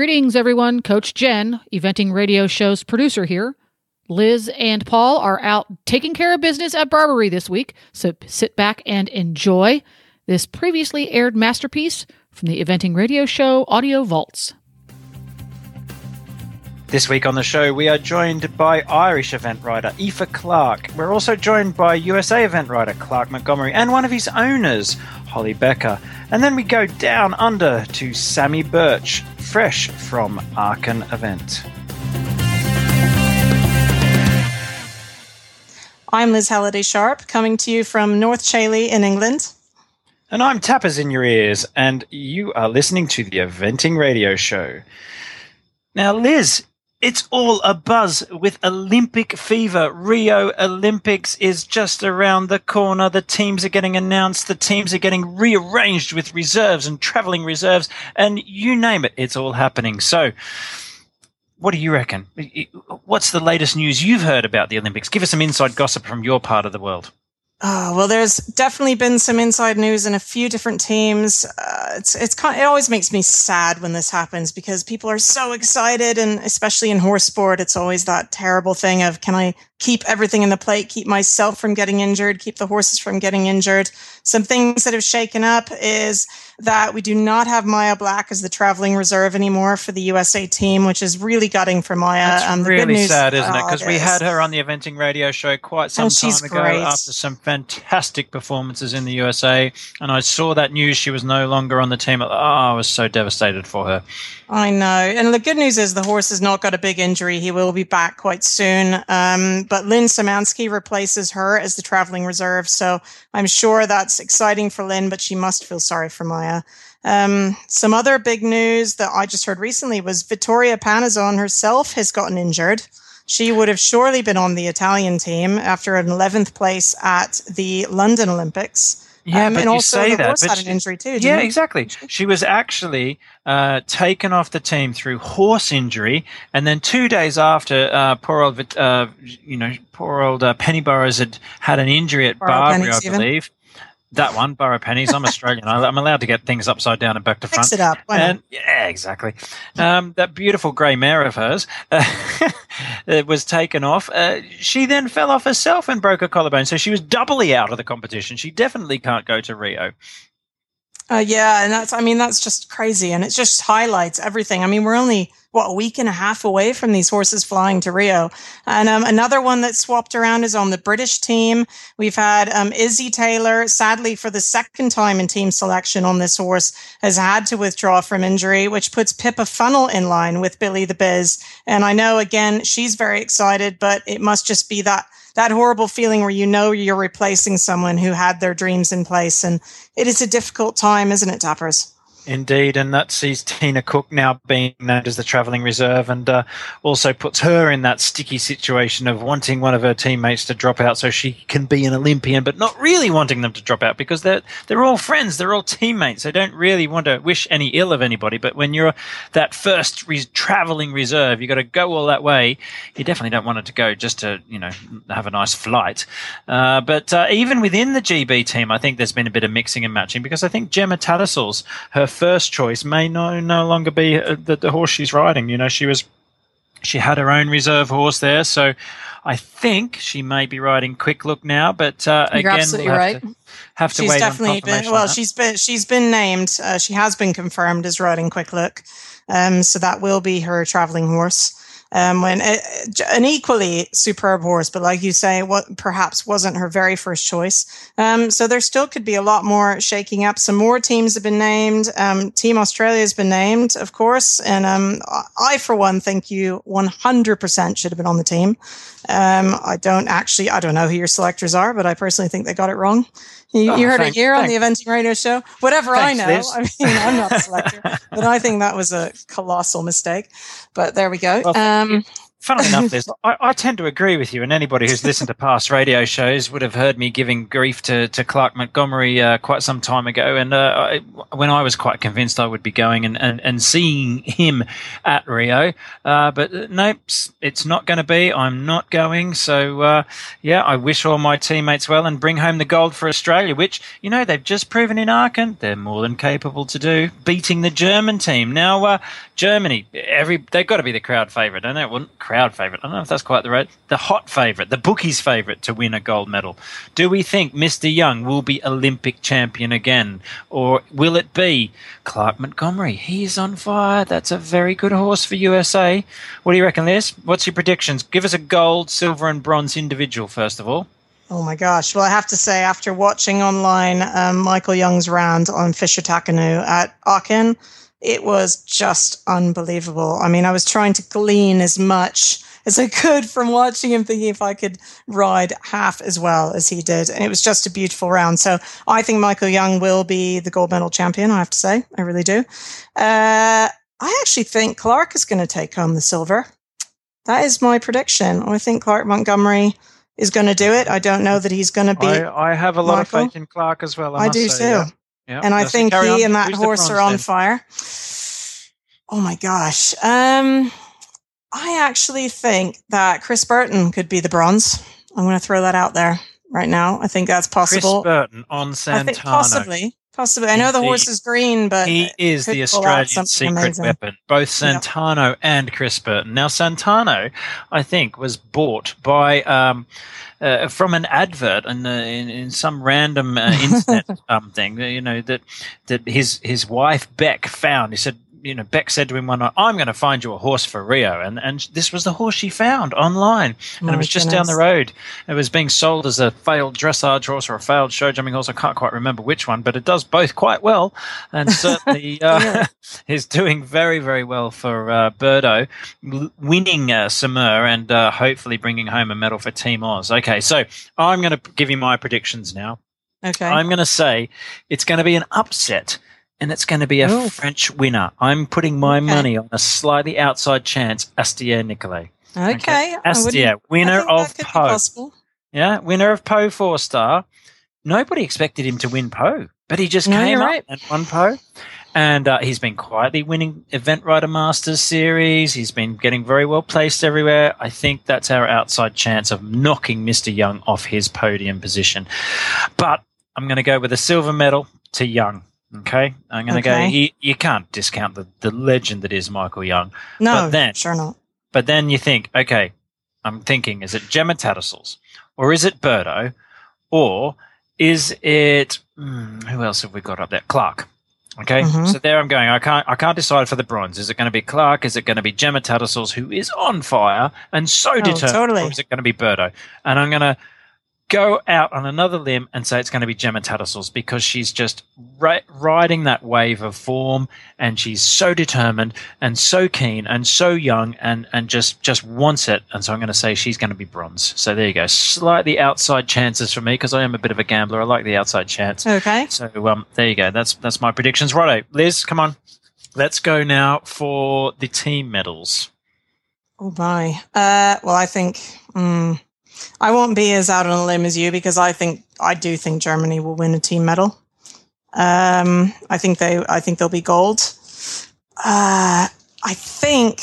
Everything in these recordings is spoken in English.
Greetings, everyone. Coach Jen, Eventing Radio Show's producer here. Liz and Paul are out taking care of business at Barbury this week, so sit back and enjoy this previously aired masterpiece from the Eventing Radio Show Audio Vaults. This week on the show, we are joined by Irish event writer Aoife Clark. We're also joined by USA event writer Clark Montgomery and one of his owners, Holly Becker. And then we go down under to Sammy Birch, fresh from Aachen event. I'm Liz Halliday Sharp, coming to you from North Chailey in England. And I'm Tappers in Your Ears, and you are listening to the Eventing Radio Show. Now, Liz, it's all a buzz with Olympic fever. Rio Olympics is just around the corner. The teams are getting announced. The teams are getting rearranged with reserves and traveling reserves. And you name it, it's all happening. So, what do you reckon? What's the latest news you've heard about the Olympics? Give us some inside gossip from your part of the world. Oh, well, there's definitely been some inside news in a few different teams. Uh, it's it's it always makes me sad when this happens because people are so excited, and especially in horse sport, it's always that terrible thing of can I keep everything in the plate, keep myself from getting injured, keep the horses from getting injured. Some things that have shaken up is that we do not have Maya Black as the traveling reserve anymore for the USA team, which is really gutting for Maya. That's um, really sad, isn't it? Because oh, we had her on the eventing radio show quite some time ago great. after some fantastic performances in the USA, and I saw that news she was no longer on the team. Oh, I was so devastated for her. I know, and the good news is the horse has not got a big injury. He will be back quite soon. Um, but Lynn Symansky replaces her as the traveling reserve, so I'm sure that's exciting for Lynn. But she must feel sorry for Maya. Um, some other big news that I just heard recently was Vittoria Panizzon herself has gotten injured. She would have surely been on the Italian team after an 11th place at the London Olympics. Yeah, um, but and you also say the that, but had an injury too. yeah, he? exactly. She was actually uh, taken off the team through horse injury, and then two days after, uh, poor old, uh, you know, poor old uh, Penny Burrows had had an injury at Barbury, I believe. That one, Borough Pennies. I'm Australian. I'm allowed to get things upside down and back to front. Fix it up. And yeah, exactly. Um, that beautiful grey mare of hers uh, was taken off. Uh, she then fell off herself and broke her collarbone, so she was doubly out of the competition. She definitely can't go to Rio. Uh, yeah, and that's I mean that's just crazy, and it just highlights everything. I mean, we're only what a week and a half away from these horses flying to Rio. And um, another one that swapped around is on the British team. We've had um, Izzy Taylor, sadly for the second time in team selection on this horse, has had to withdraw from injury, which puts Pippa Funnell in line with Billy the Biz. And I know again she's very excited, but it must just be that that horrible feeling where you know you're replacing someone who had their dreams in place. And it is a difficult time, isn't it, Tappers? Indeed, and that sees Tina Cook now being named as the travelling reserve, and uh, also puts her in that sticky situation of wanting one of her teammates to drop out so she can be an Olympian, but not really wanting them to drop out because they're they're all friends, they're all teammates. They don't really want to wish any ill of anybody. But when you're that first travelling reserve, you've got to go all that way. You definitely don't want it to go just to you know have a nice flight. Uh, but uh, even within the GB team, I think there's been a bit of mixing and matching because I think Gemma Tattersall's her first choice may no no longer be uh, the, the horse she's riding. You know, she was she had her own reserve horse there, so I think she may be riding Quick Look now. But uh, You're again, absolutely we'll have right. To, have to she's wait definitely been well. She's been she's been named. Uh, she has been confirmed as riding Quick Look, um, so that will be her traveling horse um, when uh, an equally superb horse, but like you say, what perhaps wasn't her very first choice. Um, so there still could be a lot more shaking up. Some more teams have been named. Um, Team Australia has been named, of course, and um, I, for one, think you 100% should have been on the team. Um, I don't actually, I don't know who your selectors are, but I personally think they got it wrong. You, oh, you heard thank, it here thank. on the Eventing Radio Show. Whatever Thanks, I know, Liz. I mean, I'm not a selector, but I think that was a colossal mistake. But there we go. Well, um, funnily enough, I, I, tend to agree with you, and anybody who's listened to past radio shows would have heard me giving grief to, to Clark Montgomery uh, quite some time ago. And uh, I, when I was quite convinced I would be going and, and, and seeing him at Rio, uh, but uh, nope, it's not going to be. I'm not going. So uh, yeah, I wish all my teammates well and bring home the gold for Australia, which you know they've just proven in Aachen they're more than capable to do, beating the German team. Now uh, Germany, every they've got to be the crowd favourite. Know it wouldn't crowd favourite. I don't know if that's quite the right. The hot favourite, the bookies' favourite to win a gold medal. Do we think Mr. Jung will be Olympic champion again, or will it be Clark Montgomery? He's on fire. That's a very good horse for USA. What do you reckon, Liz? What's your predictions? Give us a gold, silver, and bronze individual first of all. Oh my gosh. Well, I have to say, after watching online um, Michael Jung's round on Fischer Takinou at Aachen, it was just unbelievable. I mean, I was trying to glean as much as I could from watching him, thinking if I could ride half as well as he did. And it was just a beautiful round. So I think Michael Jung will be the gold medal champion, I have to say. I really do. Uh, I actually think Clark is going to take home the silver. That is my prediction. I think Clark Montgomery is going to do it. I don't know that he's going to be. I, I have a lot Michael. of faith in Clark as well. I, I do say, too. Yeah. And I think he on. and that Who's horse are on then? fire. Oh my gosh. Um, I actually think that Chris Burton could be the bronze. I'm going to throw that out there right now. I think that's possible. Chris Burton on Santano. I think possibly. Possibly. I know the horse is green, but he is the Australian secret amazing. weapon. Both Santano yep. and Chris Burton. Now, Santano, I think, was bought by um, uh, from an advert in, uh, in, in some random uh, internet um, thing. You know that that his his wife Beck found. He said, you know, Beck said to him one night, "I'm going to find you a horse for Rio," and and this was the horse she found online, and My it was just goodness. down the road. It was being sold as a failed dressage horse or a failed show jumping horse. I can't quite remember which one, but it does both quite well, and certainly uh, is doing very very well for uh, Burdo, winning uh, Saumur and uh, hopefully bringing home a medal for Team Oz. Okay, so I'm going to give you my predictions now. Okay, I'm going to say it's going to be an upset and it's going to be a Ooh. French winner. I'm putting my okay. money on a slightly outside chance, Astier Nicolas. Okay. okay. Astier, winner of Pau. Yeah, winner of Pau four star. Nobody expected him to win Pau, but he just no, came up right. and won Pau. And uh, he's been quietly winning Event Rider Masters series. He's been getting very well placed everywhere. I think that's our outside chance of knocking Mr. Jung off his podium position. But I'm going to go with a silver medal to Jung. Okay, I'm going to okay. go. You, you, can't discount the, the legend that is Michael Jung. No, but then, sure not. But then you think, okay, I'm thinking, is it Gemma Tattersall's, or is it Burdo, or is it hmm, who else have we got up there? Clark. Okay, mm-hmm. so there I'm going. I can't. I can't decide for the bronze. Is it going to be Clark? Is it going to be Gemma Tattersall's, who is on fire and so oh, determined? Totally. Or is it going to be Burdo? And I'm going to go out on another limb and say it's going to be Gemma Tattersall's because she's just ri- riding that wave of form and she's so determined and so keen and so young and, and just, just wants it. And so I'm going to say she's going to be bronze. So there you go. Slightly outside chances for me because I am a bit of a gambler. I like the outside chance. Okay. So um, there you go. That's that's my predictions. Righto, Liz, come on. Let's go now for the team medals. Oh my. Uh, well, I think. Mm, I won't be as out on a limb as you because I think I do think Germany will win a team medal. Um, I think they I think they'll be gold. Uh, I think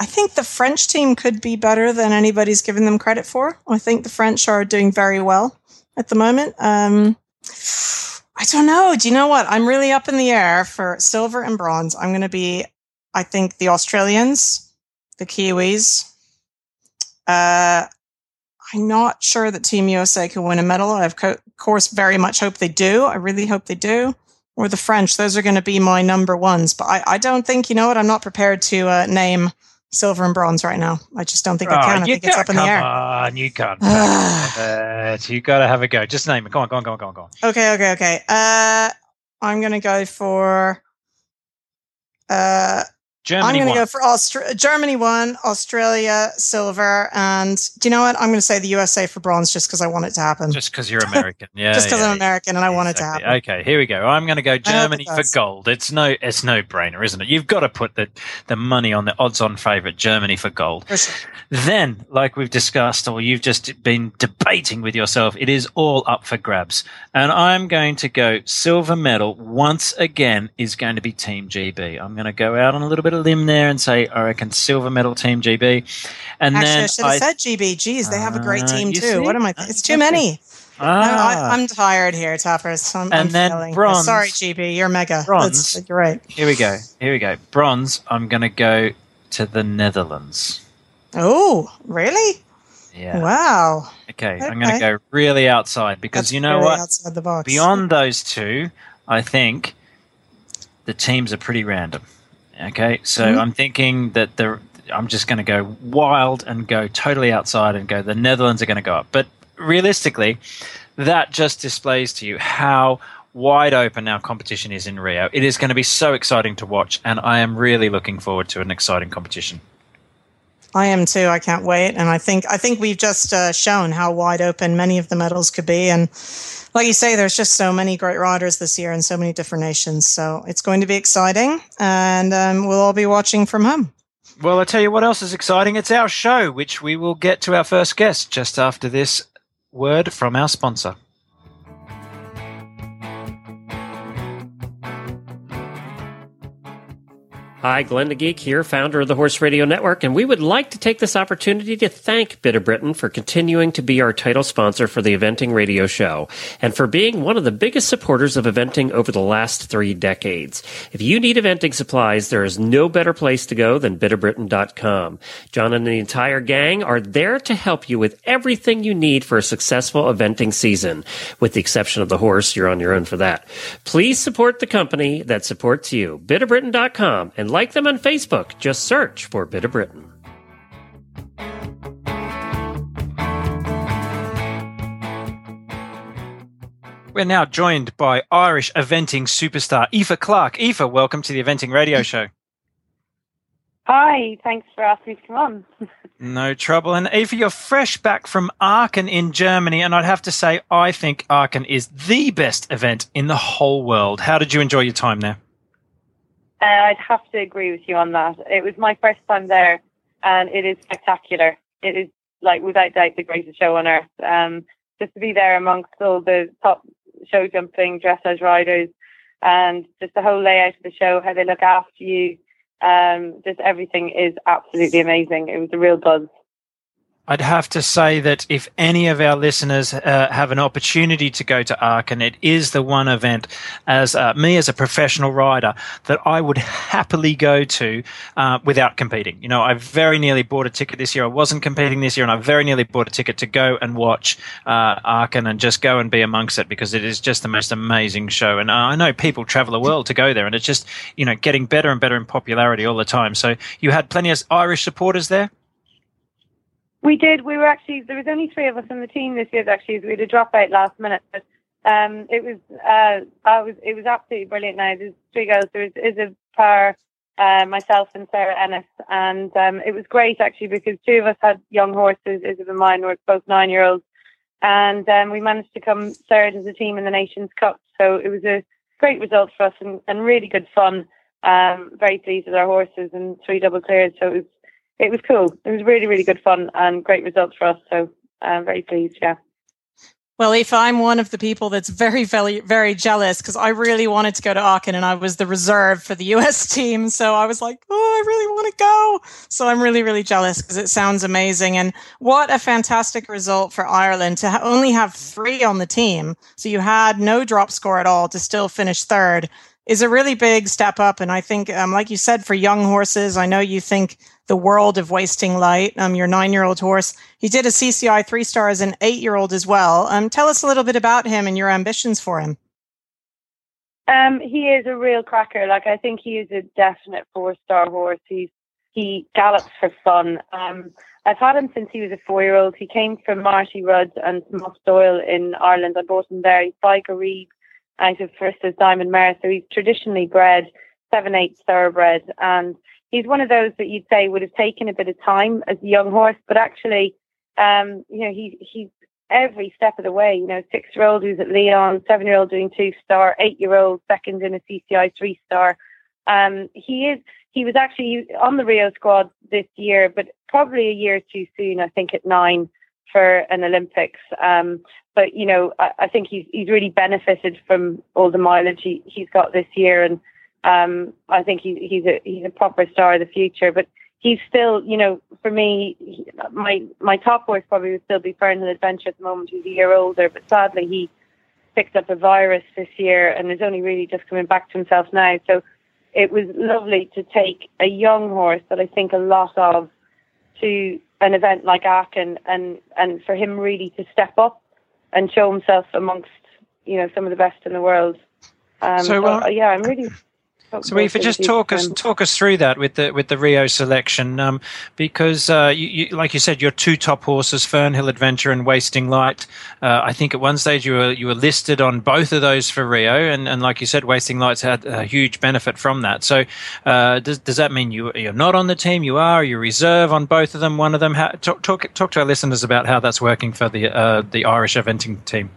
I think the French team could be better than anybody's given them credit for. I think the French are doing very well at the moment. Um, I don't know. Do you know what? I'm really up in the air for silver and bronze. I'm going to be, I think, the Australians, the Kiwis. Uh, I'm not sure that Team USA can win a medal. I, of course, very much hope they do. I really hope they do. Or the French. Those are going to be my number ones. But I, I don't think, you know what? I'm not prepared to uh, name silver and bronze right now. I just don't think oh, I can. I think it's up in the air. Come on, you can't. you got to have a go. Just name it. Go on, go on, go on, go on, go on. Okay, okay, okay. Uh, I'm going to go for uh, Germany I'm going to go for Austra- Germany won, Australia silver, and do you know what? I'm going to say the USA for bronze just because I want it to happen. Just because you're American, yeah. just because yeah, I'm American and I want exactly. it to happen. Okay, here we go. I'm going to go Germany for gold. It's no, it's no brainer, isn't it? You've got to put the the money on the odds-on favourite Germany for gold. For sure. Then, like we've discussed, or you've just been debating with yourself, it is all up for grabs. And I'm going to go silver medal once again is going to be Team GB. I'm going to go out on a little bit of limb there and say I reckon silver medal Team GB. And Actually, then I should have said GB. Geez, they have a great Ah, team too. see? What am I? Ah, It's too many. ah, I, I'm tired here, Tappers. I'm, And I'm then feeling- bronze. Sorry, GB. You're mega. Bronze. That's, you're right. here we go. Here we go. Bronze. I'm going to go to the Netherlands. Oh, really? Yeah. Wow. Okay. I'm going to go really outside because That's you know really what? Outside the box. Beyond those two, I think the teams are pretty random. Okay, so Mhm. I'm thinking that the I'm just going to go wild and go totally outside and go the Netherlands are going to go up. But realistically, that just displays to you how wide open our competition is in Rio. It is going to be so exciting to watch, and I am really looking forward to an exciting competition. I am too. I can't wait, and I think I think we've just uh, shown how wide open many of the medals could be, and like you say, there's just so many great riders this year in so many different nations. So it's going to be exciting, and um, we'll all be watching from home. Well, I'll tell you what else is exciting. It's our show, which we will get to our first guest just after this word from our sponsor. Hi, Glenn the Geek here, founder of the Horse Radio Network, and we would like to take this opportunity to thank Bit of Britain for continuing to be our title sponsor for the Eventing Radio Show and for being one of the biggest supporters of eventing over the last three decades. If you need eventing supplies, there is no better place to go than bitofbritain.com. John and the entire gang are there to help you with everything you need for a successful eventing season. With the exception of the horse, you're on your own for that. Please support the company that supports you. bitofbritain.com and like them on Facebook. Just search for Bit of Britain. We're now joined by Irish eventing superstar Aoife Clark. Aoife, welcome to the Eventing Radio Show. Hi, thanks for asking me to come on. No trouble. And Aoife, you're fresh back from Aachen in Germany, and I'd have to say, I think Aachen is the best event in the whole world. How did you enjoy your time there? Uh, I'd have to agree with you on that. It was my first time there, and it is spectacular. It is, like, without doubt, the greatest show on earth. Um, just to be there amongst all the top show jumping dressage riders, and just the whole layout of the show, how they look after you, um, just everything is absolutely amazing. It was a real buzz. I'd have to say that if any of our listeners uh, have an opportunity to go to Aachen, it is the one event as uh, me as a professional rider that I would happily go to uh, without competing. You know, I very nearly bought a ticket this year. I wasn't competing this year, and I very nearly bought a ticket to go and watch uh, Aachen and just go and be amongst it because it is just the most amazing show. And I know people travel the world to go there, and it's just you know getting better and better in popularity all the time. So you had plenty of Irish supporters there. We did. We were actually there was only three of us in the team this year. Actually, we had a dropout last minute, but um, it was uh, I was it was absolutely brilliant. Now there's three girls. There was Esib Power, uh, myself, and Sarah Ennis, and um, it was great actually because two of us had young horses. Esib and mine were both nine year olds, and um, we managed to come third as a team in the Nations Cup. So it was a great result for us and, and really good fun. Um, very pleased with our horses and three double clears. So it was it was cool. It was really, really good fun and great results for us. So I'm very pleased. Yeah. Well, if I'm one of the people that's very, very, very jealous because I really wanted to go to Aachen and I was the reserve for the US team. So I was like, oh, I really want to go. So I'm really, really jealous because it sounds amazing. And what a fantastic result for Ireland to ha- only have three on the team. So you had no drop score at all to still finish third is a really big step up. And I think, um, like you said, for young horses, I know you think the world of wasting light. Um, your nine-year-old horse, he did a CCI three star as an eight-year-old as well. Um, tell us a little bit about him and your ambitions for him. Um, he is a real cracker. Like I think he is a definite four-star horse. He's he gallops for fun. Um, I've had him since he was a four-year-old. He came from Marty Rudd and Moss Doyle in Ireland. I bought him there. He's by Garib out of First as Diamond Mare, so he's traditionally bred seven eight thoroughbred and he's one of those that you'd say would have taken a bit of time as a young horse, but actually, um, you know, he he's every step of the way. You know, six year old who's at Le Lion, seven year old doing two star, eight year old second in a CCI three star. Um, he is. He was actually on the Rio squad this year, but probably a year too soon. I think at nine for an Olympics. Um, but you know, I, I, think he's he's really benefited from all the mileage he, he's got this year, and um, I think he, he's a he's a proper star of the future. But he's still, you know, for me, he, my my top horse probably would still be Fernhill Adventure at the moment. He's a year older, but sadly he picked up a virus this year and is only really just coming back to himself now. So it was lovely to take a young horse that I think a lot of to an event like Aachen and and for him really to step up and show himself amongst you know some of the best in the world. Um, so, uh, yeah, I'm really so, if you just talk us talk us through that with the with the Rio selection, um, because uh, you, you, like you said, your two top horses, Fernhill Adventure and Wasting Light. Uh, I think at one stage you were you were listed on both of those for Rio, and, and like you said, Wasting Light's had a huge benefit from that. So, uh, does does that mean you you're not on the team? You are. You reserve on both of them. One of them. How, talk talk talk to our listeners about how that's working for the uh, the Irish eventing team.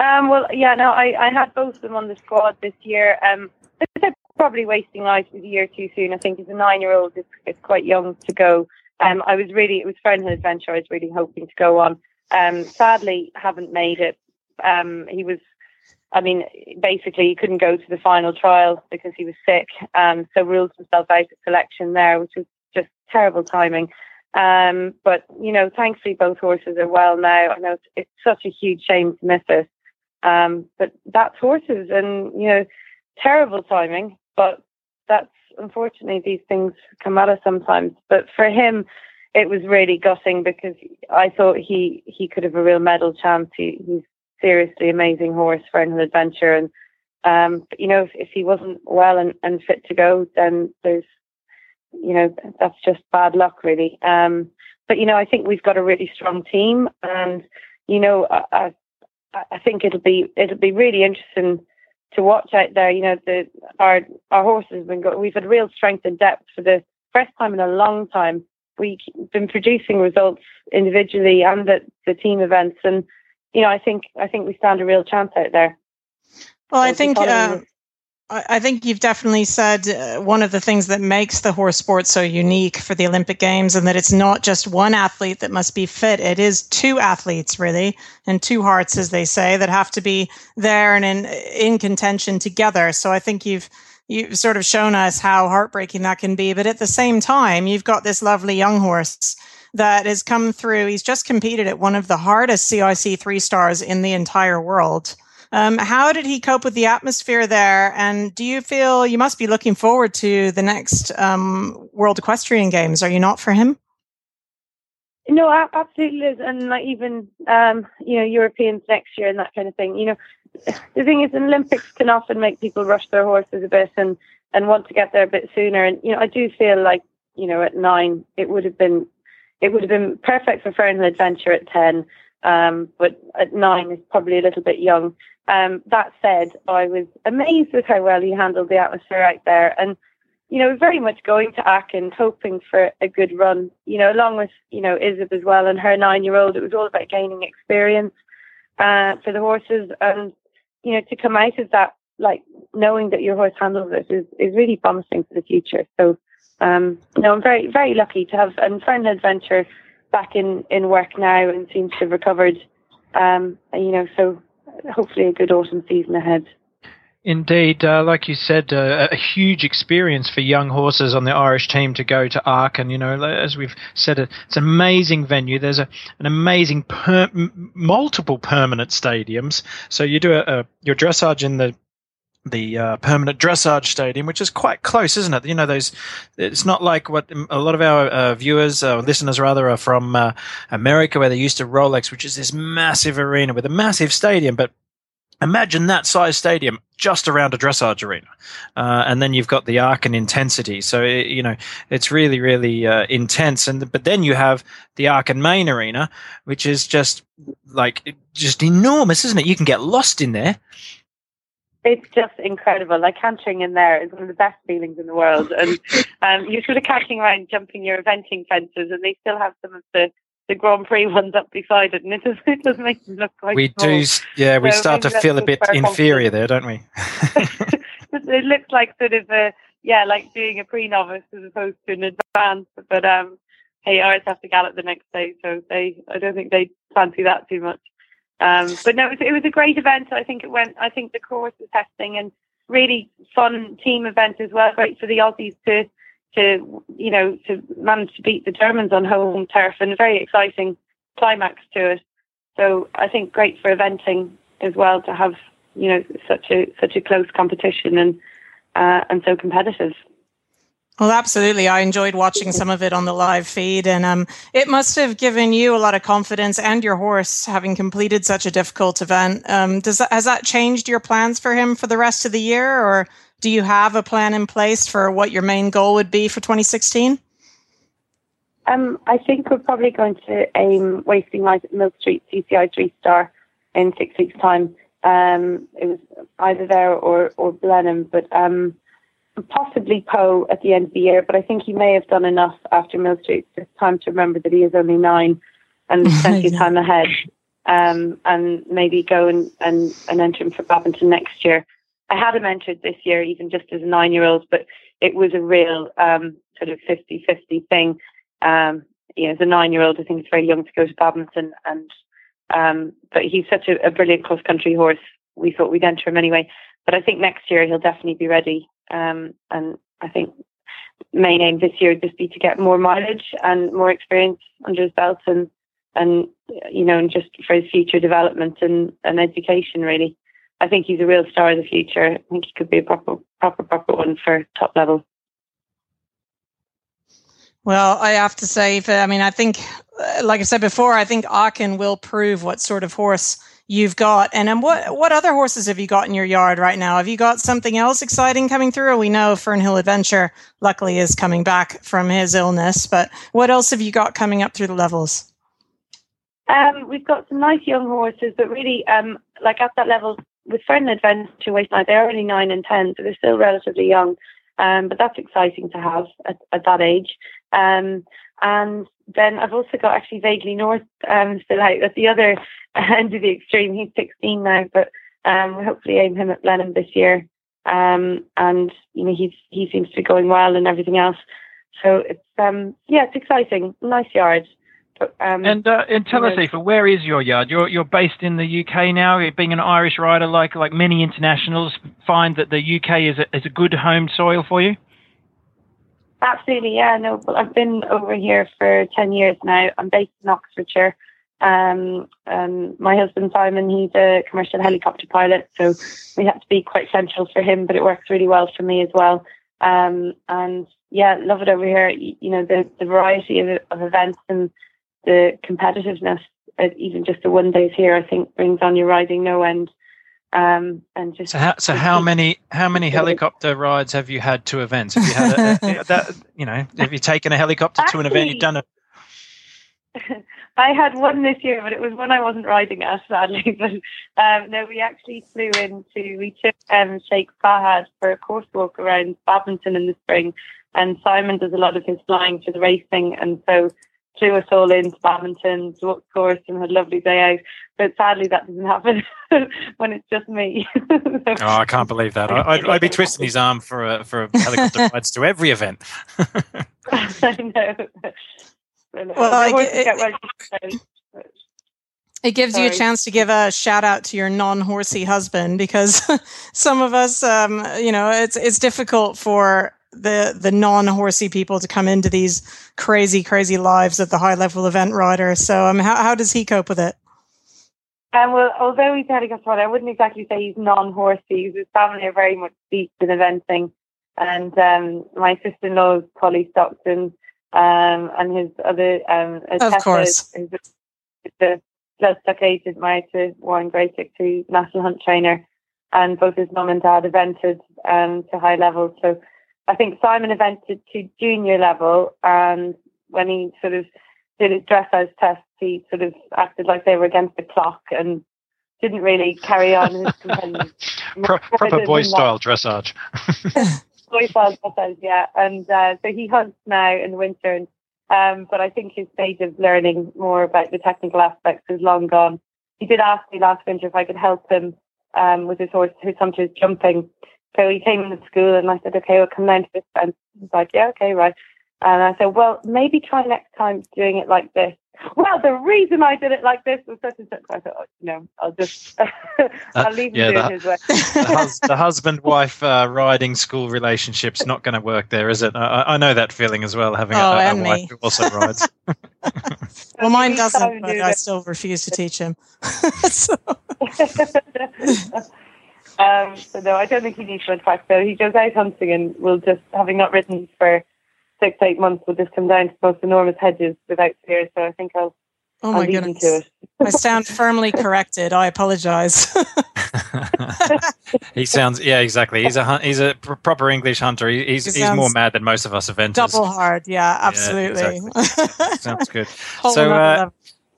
Um, well, yeah, no, I, I had both of them on the squad this year. Um, they're probably Wasting Light a year too soon. I think as a nine-year-old, it's, it's quite young to go. Um, I was really, it was Fernhill Adventure I was really hoping to go on. Um, sadly, haven't made it. Um, he was, I mean, basically he couldn't go to the final trial because he was sick. Um, so ruled himself out of selection there, which was just terrible timing. Um, but, you know, thankfully both horses are well now. I know it's, it's such a huge shame to miss it. Um, but that's horses and, you know, terrible timing, but that's unfortunately these things come at us sometimes. But for him, it was really gutting because I thought he he could have a real medal chance. He, he's seriously amazing horse for an adventure, and um, but, you know if, if he wasn't well and, and fit to go, then there's you know that's just bad luck really. Um, but you know I think we've got a really strong team, and you know I, I, I think it'll be it'll be really interesting to watch out there. You know, the our our horses have been We've had real strength and depth for the first time in a long time. We've been producing results individually and at the team events, and you know, I think I think we stand a real chance out there. Well, I think uh, I think you've definitely said uh, one of the things that makes the horse sport so unique for the Olympic Games, and that it's not just one athlete that must be fit. It is two athletes, really, and two hearts, as they say, that have to be there and in, in contention together. So I think you've you've sort of shown us how heartbreaking that can be. But at the same time, you've got this lovely young horse that has come through. He's just competed at one of the hardest CIC three stars in the entire world. Um, how did he cope with the atmosphere there? And do you feel you must be looking forward to the next um, World Equestrian Games? Are you not for him? No, absolutely, and like even um, you know Europeans next year and that kind of thing. You know, the thing is, Olympics can often make people rush their horses a bit and and want to get there a bit sooner. And you know, I do feel like you know at nine it would have been it would have been perfect for Fernhill Adventure at ten. Um, but at nine is probably a little bit young. Um, that said, I was amazed with how well he handled the atmosphere out there. And, you know, very much going to Aachen, hoping for a good run, you know, along with, you know, Esib as well and her nine year old. It was all about gaining experience uh, for the horses. And, you know, to come out of that, like knowing that your horse handles it is, is really promising for the future. So, um, no, I'm very, very lucky to have, and Fernhill Adventure back in, in work now and seems to have recovered. Um, you know, so hopefully a good autumn season ahead. Indeed, uh, like you said, uh, a huge experience for young horses on the Irish team to go to Aachen. You know, as we've said, it's an amazing venue. There's a, an amazing per- multiple permanent stadiums. So you do a, a your dressage in the the uh, permanent dressage stadium, which is quite close, isn't it? You know, those. It's not like what a lot of our uh, viewers, uh, listeners rather, are from uh, America, where they're used to Rolex, which is this massive arena with a massive stadium. But imagine that size stadium just around a dressage arena, uh, and then you've got the arc and intensity. So it, you know, it's really, really uh, intense. And but then you have the Aachen main arena, which is just like just enormous, isn't it? You can get lost in there it's just incredible. Like cantering in there is one of the best feelings in the world. And um, you're sort of cantering around, jumping your eventing fences, and they still have some of the the Grand Prix ones up beside it, and it does it does make them look quite. We small. do, yeah. We So start to feel a bit inferior there, don't we? it looks like sort of a yeah, like being a pre-novice as opposed to an advanced. But um, hey, always have to gallop the next day, so they I don't think they fancy that too much. Um, but no, it was, it was a great event. I think it went. I think the course was testing and really fun team event as well. Great for the Aussies to to you know to manage to beat the Germans on home turf and a very exciting climax to it. So I think great for eventing as well to have you know such a such a close competition and uh, and so competitive. Well, absolutely. I enjoyed watching some of it on the live feed, and um, it must have given you a lot of confidence and your horse having completed such a difficult event. Um, does that, has that changed your plans for him for the rest of the year, or do you have a plan in place for what your main goal would be for 2016? Um, I think we're probably going to aim wasting light at Millstreet CCI three star in six weeks' time. Um, it was either there or or Blenheim, but um, possibly Pau at the end of the year. But I think he may have done enough after Millstreet. It's time to remember that he is only nine, and plenty of time ahead. Um, and maybe go and, and, and enter him for Badminton next year. I had him entered this year, even just as a nine year old, but it was a real um, sort of 50 50 thing. Um, you know, as a nine year old, I think it's very young to go to badminton. And um, but he's such a, a brilliant cross country horse. We thought we'd enter him anyway. But I think next year he'll definitely be ready. Um, and I think main aim this year would just be to get more mileage and more experience under his belt and and you know and just for his future development and, and education really. I think he's a real star of the future. I think he could be a proper proper proper one for top level. Well, I have to say, I mean, I think, uh, like I said before, I think Aachen will prove what sort of horse you've got. And um, what what other horses have you got in your yard right now? Have you got something else exciting coming through? We know Fernhill Adventure, luckily, is coming back from his illness. But what else have you got coming up through the levels? Um, we've got some nice young horses, but really, um, like at that level, with Fernhill Adventure Waste they're only nine and ten, so they're still relatively young. Um, but that's exciting to have at, at that age. Um, and then I've also got actually Vaguely North um, still out at the other end of the extreme. He's 16 now, but um, we hopefully aim him at Blenheim this year. Um, and you know he's he seems to be going well and everything else. So it's um, yeah, it's exciting. Nice yard. But, um, And uh, and tell us, Aoife, where is your yard? You're you're based in the UK now. Being an Irish rider, like like many internationals, find that the UK is a is a good home soil for you. Absolutely, yeah. No, I've been over here for 10 years now. I'm based in Oxfordshire. Um, um, my husband Simon, he's a commercial helicopter pilot, so we have to be quite central for him, but it works really well for me as well. Um, and yeah, love it over here. You, know, the, the variety of, of events and the competitiveness, even just the one days here, I think brings on your riding no end. Um, and just So how so how many how many helicopter rides have you had to events? Have you had a, a, that you know have you taken a helicopter to an event? You've done it. I had one this year, but it was one I wasn't riding at, sadly. But um, no, we actually flew into, we took um, Sheikh Fahad for a course walk around Badminton in the spring. And Simon does a lot of his flying for the racing. And so flew us all into Badminton, to walk the course, and had a lovely day out. But sadly, that doesn't happen when it's just me. Oh, I can't believe that. I, I'd, I'd be twisting his arm for a, for a helicopter rides to every event. I know. Well, The I- it- get well used to it. It gives you a chance to give a shout out to your non-horsey husband because some of us, um, you know, it's it's difficult for the the non-horsey people to come into these crazy, crazy lives of the high level event rider. So, um, how how does he cope with it? Um, well, although he's had a helicopter pilot, I wouldn't exactly say he's non-horsey. His family are very much steeped in eventing. And um, my sister-in-law is Polly Stockton, um, and his other, um, Of Tessa course. is, is the bloodstock agent married to Warren Greatrex, who's national hunt trainer. And both his mum and dad evented um, to high level. So I think Simon evented to junior level. And when he sort of did his dressage test, he sort of acted like they were against the clock and didn't really carry on his. Pro- proper boy style dressage. boy style dressage, yeah. And uh, so he hunts now in the winter, and, um, but I think his stage of learning more about the technical aspects is long gone. He did ask me last winter if I could help him um, with his horse, his hunter's jumping. So he came into school, and I said, "Okay, we'll come down to this fence." He's like, "Yeah, okay, right." And I said, well, maybe try next time doing it like this. Well, the reason I did it like this was such and such. I thought, oh, you know, I'll just, I'll leave him yeah, doing the, his way. the, hus- the husband-wife uh, riding school relationship's not going to work there, is it? I, I, know that feeling as well, having oh, a, a wife who also rides. well, mine doesn't, but I still refuse to teach him. so. Um, so no, I don't think he needs to track though. He goes out hunting and will just, having not ridden for six, eight months will just come down to most enormous hedges without fear. So I think I'll, oh my I'll goodness. I stand firmly corrected. I apologize. he sounds, yeah, exactly. He's a he's a pr- proper English hunter. He, he's he he's more mad than most of us eventers. Double hard, yeah, absolutely. Yeah, exactly. sounds good. so, uh,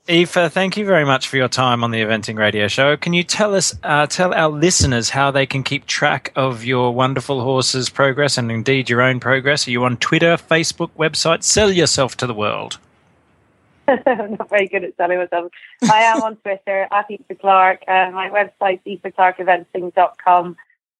Aoife, thank you very much for your time on the Eventing Radio Show. Can you tell us, uh, tell our listeners how they can keep track of your wonderful horse's progress and indeed your own progress? Are you on Twitter, Facebook, website? Sell yourself to the world. I'm not very good at selling myself. I am on Twitter at Aoife Clark. Uh, my website is aoifeclarkeeventing.com.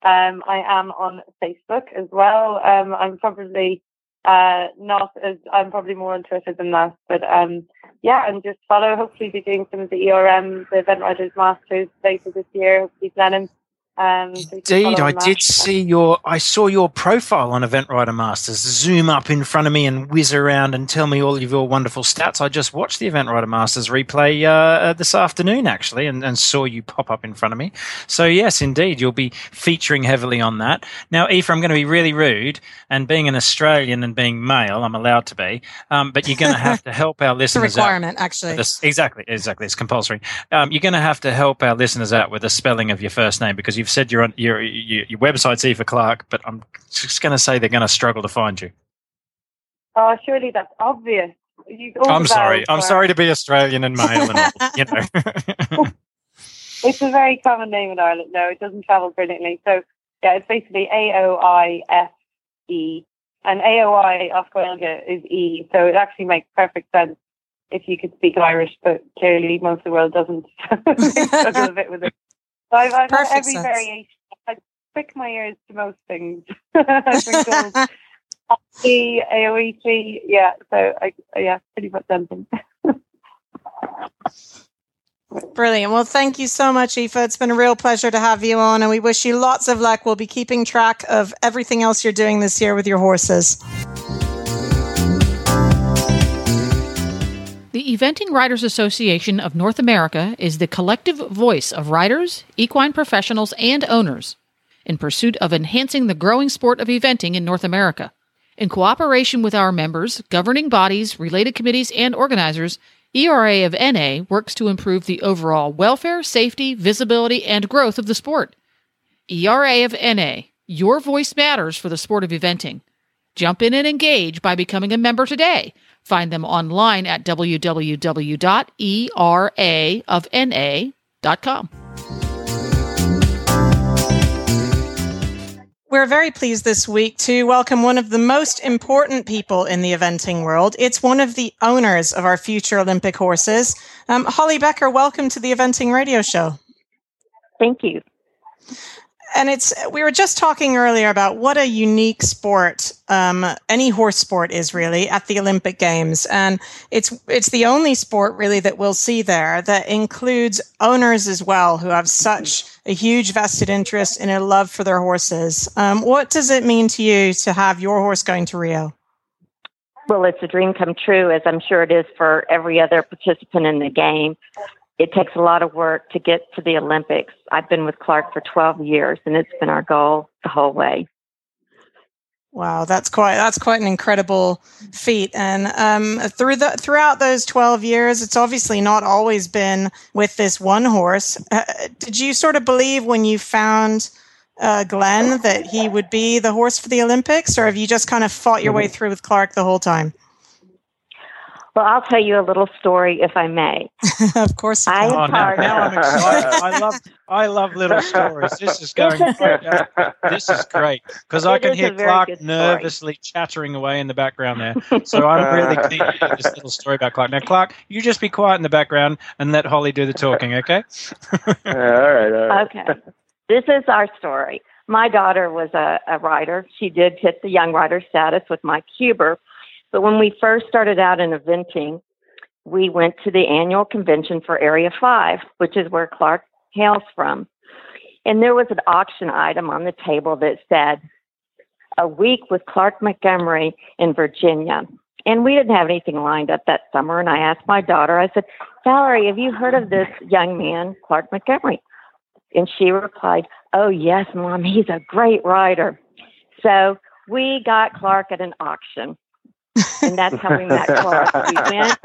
Um, I am on Facebook as well. Um, I'm probably uh, not as I'm probably more on Twitter than that, but um, yeah, and just follow. Hopefully, be doing some of the ERM, the Event Riders Masters later this year. Hopefully, Blenheim. Um, Indeed, I did see your. I saw your profile on Event Rider Masters. Zoom up in front of me and whiz around and tell me all of your wonderful stats. I just watched the Event Rider Masters replay uh, uh, this afternoon, actually, and, and, saw you pop up in front of me. So yes, indeed, you'll be featuring heavily on that. Now, Aoife, I'm going to be really rude, and being an Australian and being male, I'm allowed to be. Um, but you're going to have to help our listeners. it's a requirement, actually. This, exactly, exactly. It's compulsory. Um, you're going to have to help our listeners out with the spelling of your first name because you've said you're on your your, your website's Eva Clark, but I'm just going to say they're going to struggle to find you. Oh, surely that's obvious. I'm sorry. I'm sorry to be Australian and male, and all, you know. it's a very common name in Ireland. No, it doesn't travel brilliantly. So yeah, it's basically A O I F E, and A O I of is E. So it actually makes perfect sense if you could speak Irish, but clearly most of the world doesn't. struggle a bit with it. So I've, I've had every sense. variation. I prick my ears to most things. The AOET, yeah. So I, yeah, pretty much something. Brilliant. Well, thank you so much, Aoife. It's been a real pleasure to have you on, and we wish you lots of luck. We'll be keeping track of everything else you're doing this year with your horses. The Eventing Riders Association of North America is the collective voice of riders, equine professionals, and owners in pursuit of enhancing the growing sport of eventing in North America. In cooperation with our members, governing bodies, related committees, and organizers, ERA of NA works to improve the overall welfare, safety, visibility, and growth of the sport. ERA of NA, your voice matters for the sport of eventing. Jump in and engage by becoming a member today Find them online at www.eraofna.com. We're very pleased this week to welcome one of the most important people in the eventing world. It's one of the owners of our future Olympic horses. Um, Holly Becker, welcome to the Eventing Radio Show. Thank you and it's we were just talking earlier about what a unique sport um, any horse sport is really at the Olympic Games, and it's it's the only sport really that we'll see there that includes owners as well who have such a huge vested interest in a love for their horses. Um, what does it mean to you to have your horse going to Rio? Well, it's a dream come true, as I'm sure it is for every other participant in the game it takes a lot of work to get to the Olympics. I've been with Clark for 12 years, and it's been our goal the whole way. Wow, that's quite that's quite an incredible feat. And um, through the throughout those twelve years, it's obviously not always been with this one horse. Uh, did you sort of believe when you found uh, Glenn that he would be the horse for the Olympics, or have you just kind of fought your way mm-hmm. through with Clark the whole time? Well, I'll tell you a little story if I may. of course. I can. Oh, now, now I'm excited. I love, I love little stories. This is going. great. This is great because I can hear Clark nervously chattering away in the background there. So I'm really keen to hear this little story about Clark. Now, Clark, you just be quiet in the background and let Holly do the talking, okay? Yeah, all right, all right. Okay. This is our story. My daughter was a, a writer. She did hit the young writer status with Mike Huber. But when we first started out in eventing, we went to the annual convention for Area 5, which is where Clark hails from. And there was an auction item on the table that said, a week with Clark Montgomery in Virginia. And we didn't have anything lined up that summer. And I asked my daughter, I said, Valerie, have you heard of this young man, Clark Montgomery? And she replied, Oh, yes, Mom, he's a great writer. So we got Clark at an auction. And that's how we met Clark. We went,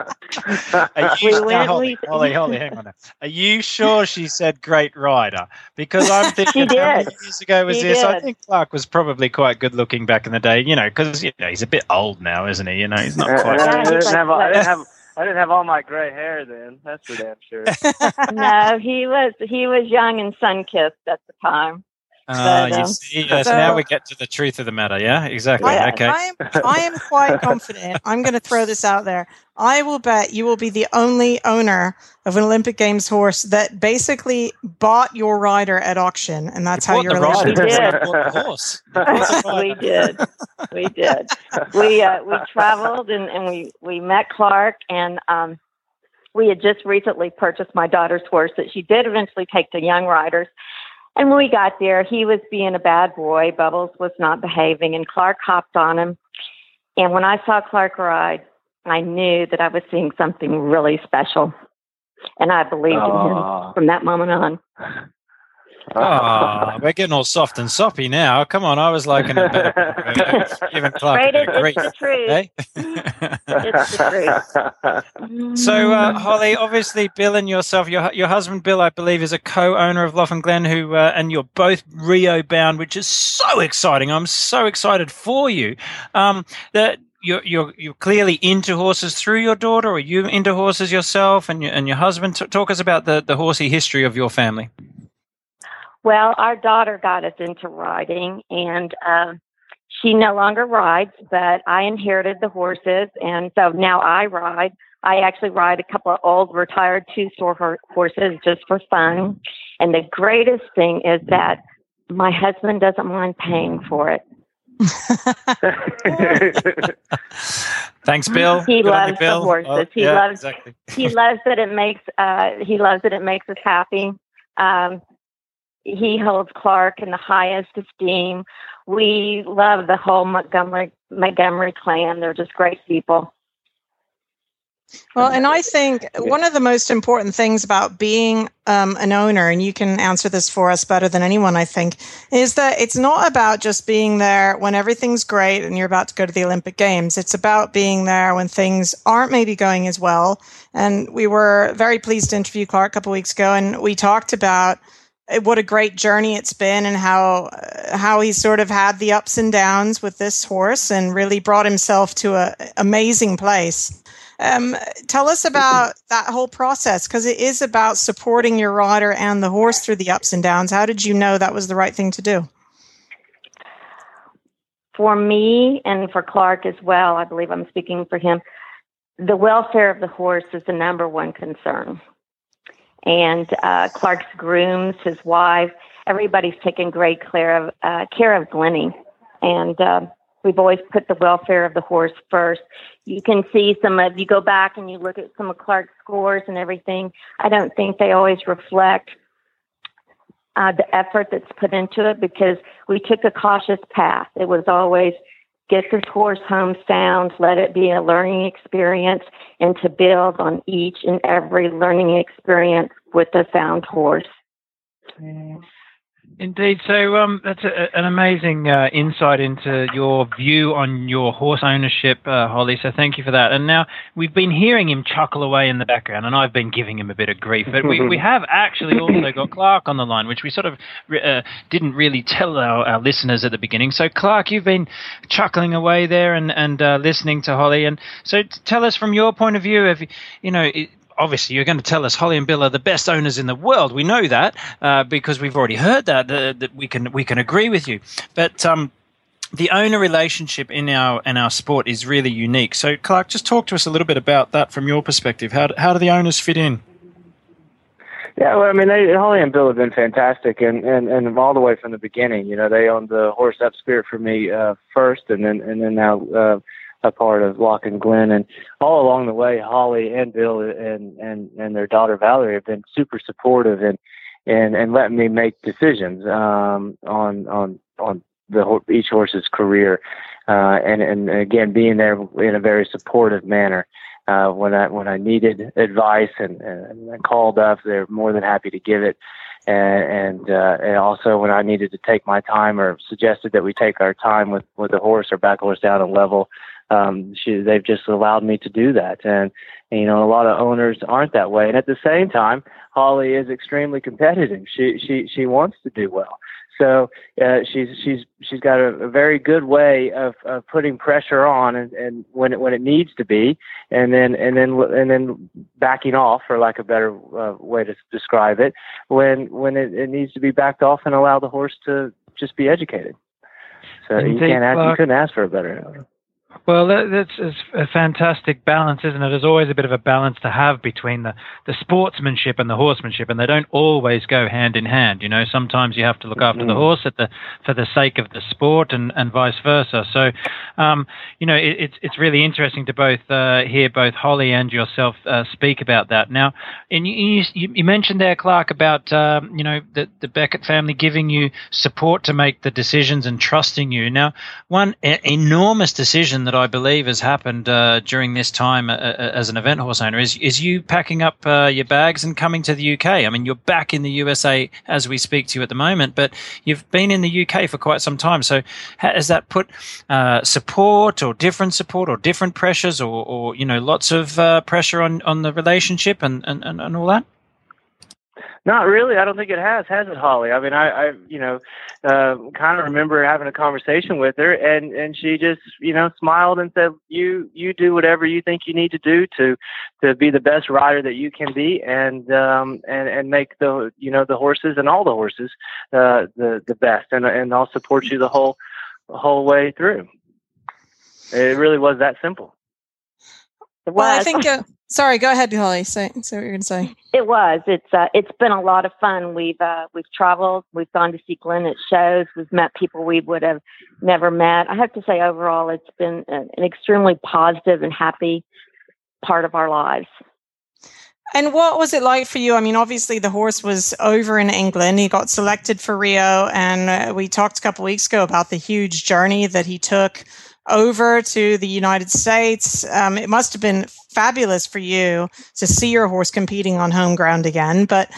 Are We you, now, went- Holly, we- Holly, Holly, hang on. Now. Are you sure she said great rider? Because I'm thinking She how many years ago was She this? I think Clark was probably quite good looking back in the day. You know, because you know, he's a bit old now, isn't he? You know, he's not quite. and I, Yeah, he's didn't like- have, I didn't have I didn't have all my gray hair then. That's for damn sure. no, he was he was young and sun kissed at the time. Ah, you see, yes, so- now we get to the truth of the matter. Yeah, exactly. I, okay. I am, I am quite confident. I'm going to throw this out there. I will bet you will be the only owner of an Olympic Games horse that basically bought your rider at auction, and that's how Bought you're the allowed rider, We to. did. the horse. You bought the we did. We did. We uh, we traveled and, and we, we met Clark and um, we had just recently purchased my daughter's horse that she did eventually take to young riders. And when we got there, he was being a bad boy. Bubbles was not behaving, and Clark hopped on him. And when I saw Clark ride, I knew that I was seeing something really special. And I believed in him from that moment on. Oh, we're getting all soft and soppy now. Come on, I was liking it better. Giving Clark Right? a bit of it's grief. the truth. eh? It's the truth. So, uh, Holly, obviously, Bill and yourself, your your husband Bill, I believe, is a co-owner of Loughlin Glen, who, uh, and you're both Rio bound, which is so exciting. I'm so excited for you. Um, that you're you're you're clearly into horses through your daughter, or are you into horses yourself, and your and your husband. T- talk us about the the horsey history of your family. Well, our daughter got us into riding, and um, she no longer rides, but I inherited the horses, and so now I ride. I actually ride a couple of old retired two store horses just for fun. And the greatest thing is that my husband doesn't mind paying for it. Thanks, Bill. He Good on you, loves the Bill. horses. He yeah, loves- exactly. he loves that it makes uh he loves that it makes us happy um he holds clark in the highest esteem we love the whole montgomery montgomery clan they're just great people Well, and I think one of the most important things about being um, an owner, and you can answer this for us better than anyone, I think, is that it's not about just being there when everything's great and you're about to go to the Olympic Games. It's about being there when things aren't maybe going as well. And we were very pleased to interview Clark a couple weeks ago, and we talked about what a great journey it's been and how how he's sort of had the ups and downs with this horse and really brought himself to a amazing place. Um, tell us about that whole process because it is about supporting your rider and the horse through the ups and downs. How did you know that was the right thing to do? for me and for clark as well i believe i'm speaking for him the welfare of the horse is the number one concern and uh, clark's grooms his wife everybody's taken great care of uh, care of glennie. And uh, we've always put the welfare of the horse first. You can see some of you go back and you look at some of clark's scores and everything. I don't think they always reflect uh, the effort that's put into it because we took a cautious path. It was always get this horse home sound, let it be a learning experience, and to build on each and every learning experience with a sound horse. Indeed. So um, that's a, an amazing uh, insight into your view on your horse ownership, uh, Holly. So thank you for that. And now we've been hearing him chuckle away in the background, and I've been giving him a bit of grief. But we, we have actually also got Clark on the line, which we sort of uh, didn't really tell our, our, listeners at the beginning. So Clark, you've been chuckling away there and and uh, listening to Holly. And so tell us from your point of view, if you know. Obviously you're going to tell us Holly and Bill are the best owners in the world. We know that uh, because we've already heard that. Uh, that we can we can agree with you, but. Um, the owner relationship in our in our sport is really unique. So, Clark, just talk to us a little bit about that from your perspective. How do, how do the owners fit in? Yeah, well, I mean, they, Holly and Bill have been fantastic, and, and and all the way from the beginning. You know, they owned the horse Up Spirit for me uh, first, and then and then now uh, a part of Loughlin Glen, and all along the way, Holly and Bill and and and their daughter Valerie have been super supportive and and and letting me make decisions um, on on on the each horse's career, uh, and and again being there in a very supportive manner. Uh, when I when I needed advice and, and I called up, they're more than happy to give it. And and, uh, and also when I needed to take my time or suggested that we take our time with with the horse or back horse down a level, um, she, they've just allowed me to do that. And, and, you know, a lot of owners aren't that way. And at the same time, Holly is extremely competitive. She, she, she wants to do well. So uh, she's she's she's got a, a very good way of, of putting pressure on, and, and when it when it needs to be, and then and then and then backing off, for lack of a better uh, way to describe it, when when it, it needs to be backed off and allow the horse to just be educated. So you can't ask, you couldn't ask for a better. Well, that, that's a fantastic balance, isn't it? There's always a bit of a balance to have between the, the sportsmanship and the horsemanship, and they don't always go hand in hand. You know, sometimes you have to look after mm-hmm. the horse at the for the sake of the sport, and, and vice versa. So, um, you know, it, it's it's really interesting to both uh, hear both Holly and yourself uh, speak about that. Now, and you, you, you mentioned there, Clark, about um, you know the the Beckett family giving you support to make the decisions and trusting you. Now, one e- enormous decision that I believe has happened uh, during this time uh, uh, as an event horse owner is is you packing up uh, your bags and coming to the UK. I mean, you're back in the USA as we speak to you at the moment, but you've been in the UK for quite some time. So, has that put uh, support or different support or different pressures or, or you know lots of uh, pressure on, on the relationship and, and, and all that? Not really. I don't think it has, has it, Holly? I mean, I, I you know, uh, kind of remember having a conversation with her, and and she just, you know, smiled and said, "You you do whatever you think you need to do to to be the best rider that you can be, and um and and make the you know the horses and all the horses uh, the the best, and and I'll support you the whole whole way through." It really was that simple. Well, I think. Uh, Sorry, go ahead, Holly. Say, say what you're going to say. It was. It's uh, it's been a lot of fun. We've uh, we've traveled. We've gone to see Glenn at shows. We've met people we would have never met. I have to say, overall, it's been an, an extremely positive and happy part of our lives. And what was it like for you? I mean, obviously the horse was over in England. He got selected for Rio, and uh, we talked a couple weeks ago about the huge journey that he took over to the United States. Um, it must have been fabulous for you to see your horse competing on home ground again. But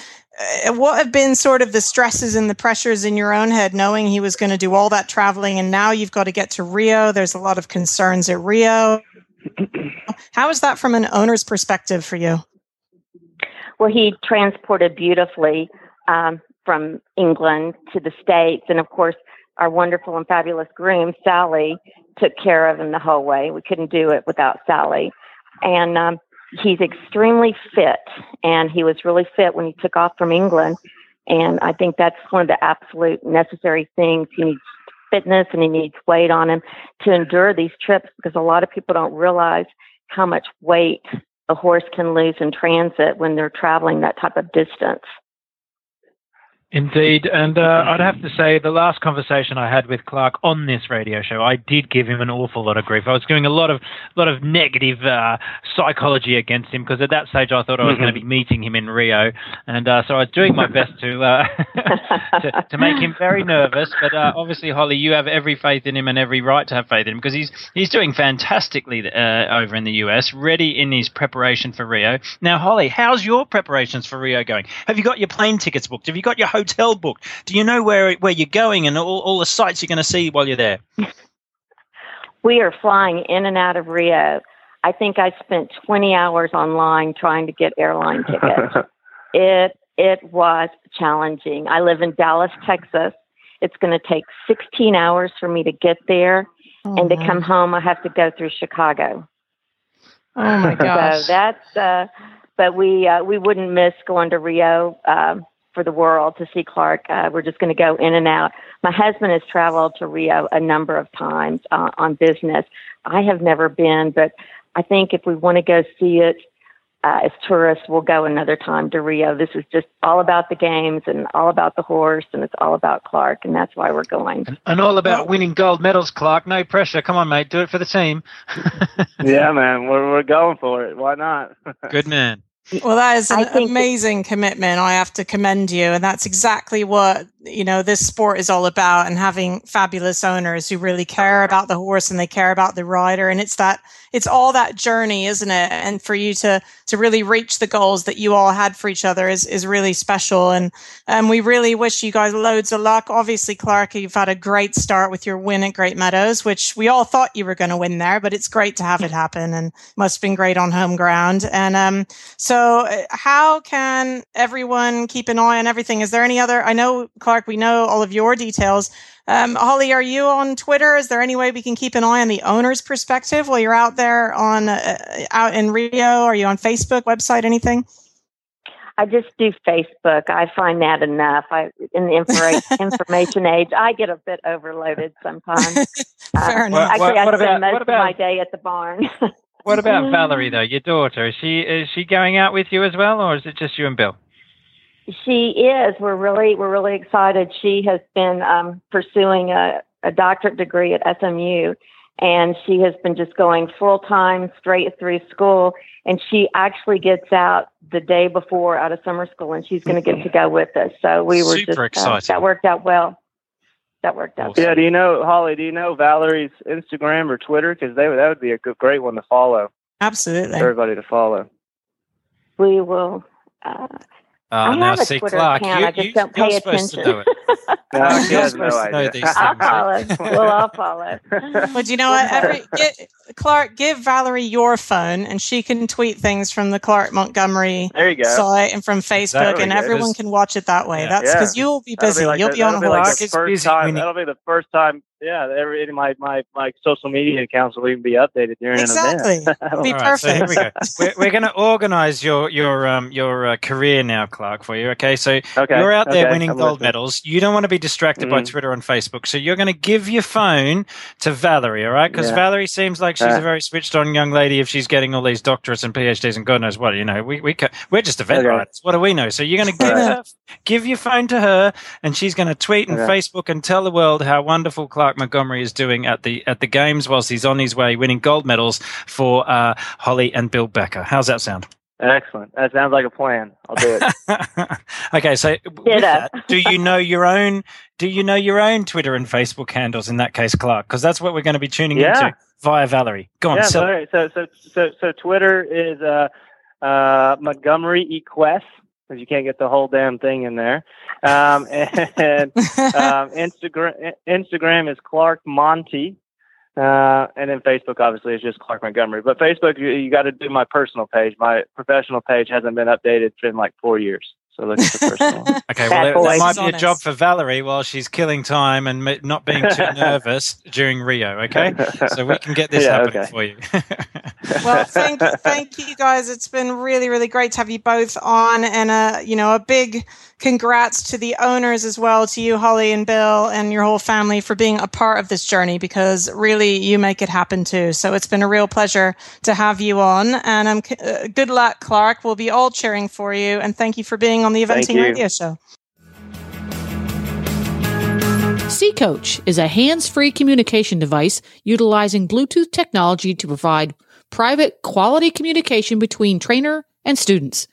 uh, what have been sort of the stresses and the pressures in your own head, knowing he was going to do all that traveling, and now you've got to get to Rio? There's a lot of concerns at Rio. How is that from an owner's perspective for you? Well, he transported beautifully um, from England to the States. And of course, our wonderful and fabulous groom, Sally, took care of him the whole way. We couldn't do it without Sally. And um, he's extremely fit, and he was really fit when he took off from England. And I think that's one of the absolute necessary things. He needs fitness and he needs weight on him to endure these trips because a lot of people don't realize how much weight a horse can lose in transit when they're traveling that type of distance. Indeed, and uh, I'd have to say the last conversation I had with Clark on this radio show, I did give him an awful lot of grief. I was doing a lot of lot of negative uh, psychology against him because at that stage I thought I was mm-hmm. going to be meeting him in Rio, and uh, so I was doing my best to, uh, to to, make him very nervous. But uh, obviously, Holly, you have every faith in him and every right to have faith in him because he's he's doing fantastically uh, over in the US, ready in his preparation for Rio. Now, Holly, how's your preparations for Rio going? Have you got your plane tickets booked? Have you got your hotel booked? Do you know where where you're going and all, all the sights you're going to see while you're there? We are flying in and out of Rio. I think I spent 20 hours online trying to get airline tickets. it it was challenging. I live in Dallas, Texas. It's going to take 16 hours for me to get there, oh, and to come home, I have to go through Chicago. Oh my gosh! So that's. Uh, but we uh, we wouldn't miss going to Rio um, for the world to see Clark. Uh, we're just going to go in and out. My husband has traveled to Rio a number of times uh, on business. I have never been, but I think if we want to go see it uh, as tourists, we'll go another time to Rio. This is just all about the games and all about the horse, and it's all about Clark, and that's why we're going. And, and all about winning gold medals, Clark. No pressure. Come on, mate. Do it for the team. yeah, man. We're we're going for it. Why not? Good man. Well, that is an amazing commitment. I have to commend you. And that's exactly what, you know, this sport is all about and having fabulous owners who really care about the horse and they care about the rider. And it's that, it's all that journey, isn't it? And for you to, to really reach the goals that you all had for each other is, is really special. And, and we really wish you guys loads of luck. Obviously, Clark, you've had a great start with your win at Great Meadows, which we all thought you were going to win there, but it's great to have it happen and must have been great on home ground. And, um, so uh, how can everyone keep an eye on everything? Is there any other? I know, Clark, we know all of your details. Um, Holly, are you on Twitter? Is there any way we can keep an eye on the owner's perspective while you're out there on uh, out in Rio? Are you on Facebook, website, anything? I just do Facebook. I find that enough. I in the information information age, I get a bit overloaded sometimes. Fair uh, enough. Actually, what, what I spend about, most about, of my day at the barn. What about Valerie though, your daughter? Is she is she going out with you as well, or is it just you and Bill? She is. We're really we're really excited. She has been um, pursuing a, a doctorate degree at SMU, and she has been just going full time straight through school. And she actually gets out the day before out of summer school, and she's going to get to go with us. So we were Super just uh, that worked out well that worked out. Yeah. Do you know Holly? Do you know Valerie's Instagram or Twitter? Because they that would be a good, great one to follow. Absolutely. everybody to follow. We will. Uh, uh, I now have a see, Twitter Clark, account. You, I just don't pay attention. no, you're supposed no to know these things. I'll follow. well, I'll follow. Well, do you know what? Every get, Clark, give Valerie your phone, and she can tweet things from the Clark Montgomery there you go. site and from Facebook, and everyone can watch it that way. Yeah. That's because yeah. you'll be busy. Be like you'll the, be on a horse. Like first time, that'll be the first time yeah, every my my my social media accounts will even be updated during exactly. an event. Exactly, be perfect. so here we go. we're, we're going to organize your your um your uh, career now, Clark, for you. Okay, so okay. you're out there okay. winning I'm gold listening. medals. You don't want to be distracted mm-hmm. by Twitter and Facebook, so you're going to give your phone to Valerie, all right? Because yeah. Valerie seems like she's uh, a very switched on young lady. If she's getting all these doctorates and PhDs and God knows what, you know, we we we're just event okay. writers. What do we know? So you're going to give her, give your phone to her, and she's going to tweet and Facebook and tell the world how wonderful Clark Montgomery is doing at the at the games whilst he's on his way winning gold medals for uh, Holly and Bill Becker. How's that sound? Excellent. That sounds like a plan. I'll do it. okay, so that, do you know your own? Do you know your own Twitter and Facebook handles in that case, Clark? Because that's what we're going to be tuning yeah. into via Valerie. Go on. Yeah, so, so so so so Twitter is uh, uh, Montgomery Equests because you can't get the whole damn thing in there. Um, and um, Instagram Instagram is Clark Monty. Uh, and then Facebook, obviously, is just Clark Montgomery. But Facebook, you, you got to do my personal page. My professional page hasn't been updated in like four years. So look at the personal. okay, well, that, that might be honest. a job for Valerie while she's killing time and not being too nervous during Rio. Okay, so we can get this yeah, happening okay. for you. well, thank you, thank you guys. It's been really, really great to have you both on, and a you know a big congrats to the owners as well, to you, Holly and Bill, and your whole family for being a part of this journey because really you make it happen too. So it's been a real pleasure to have you on. And um, uh, good luck, Clark. We'll be all cheering for you. And thank you for being on the Eventing Radio Show. CeeCoach is a hands free communication device utilizing Bluetooth technology to provide private quality communication between trainer and students.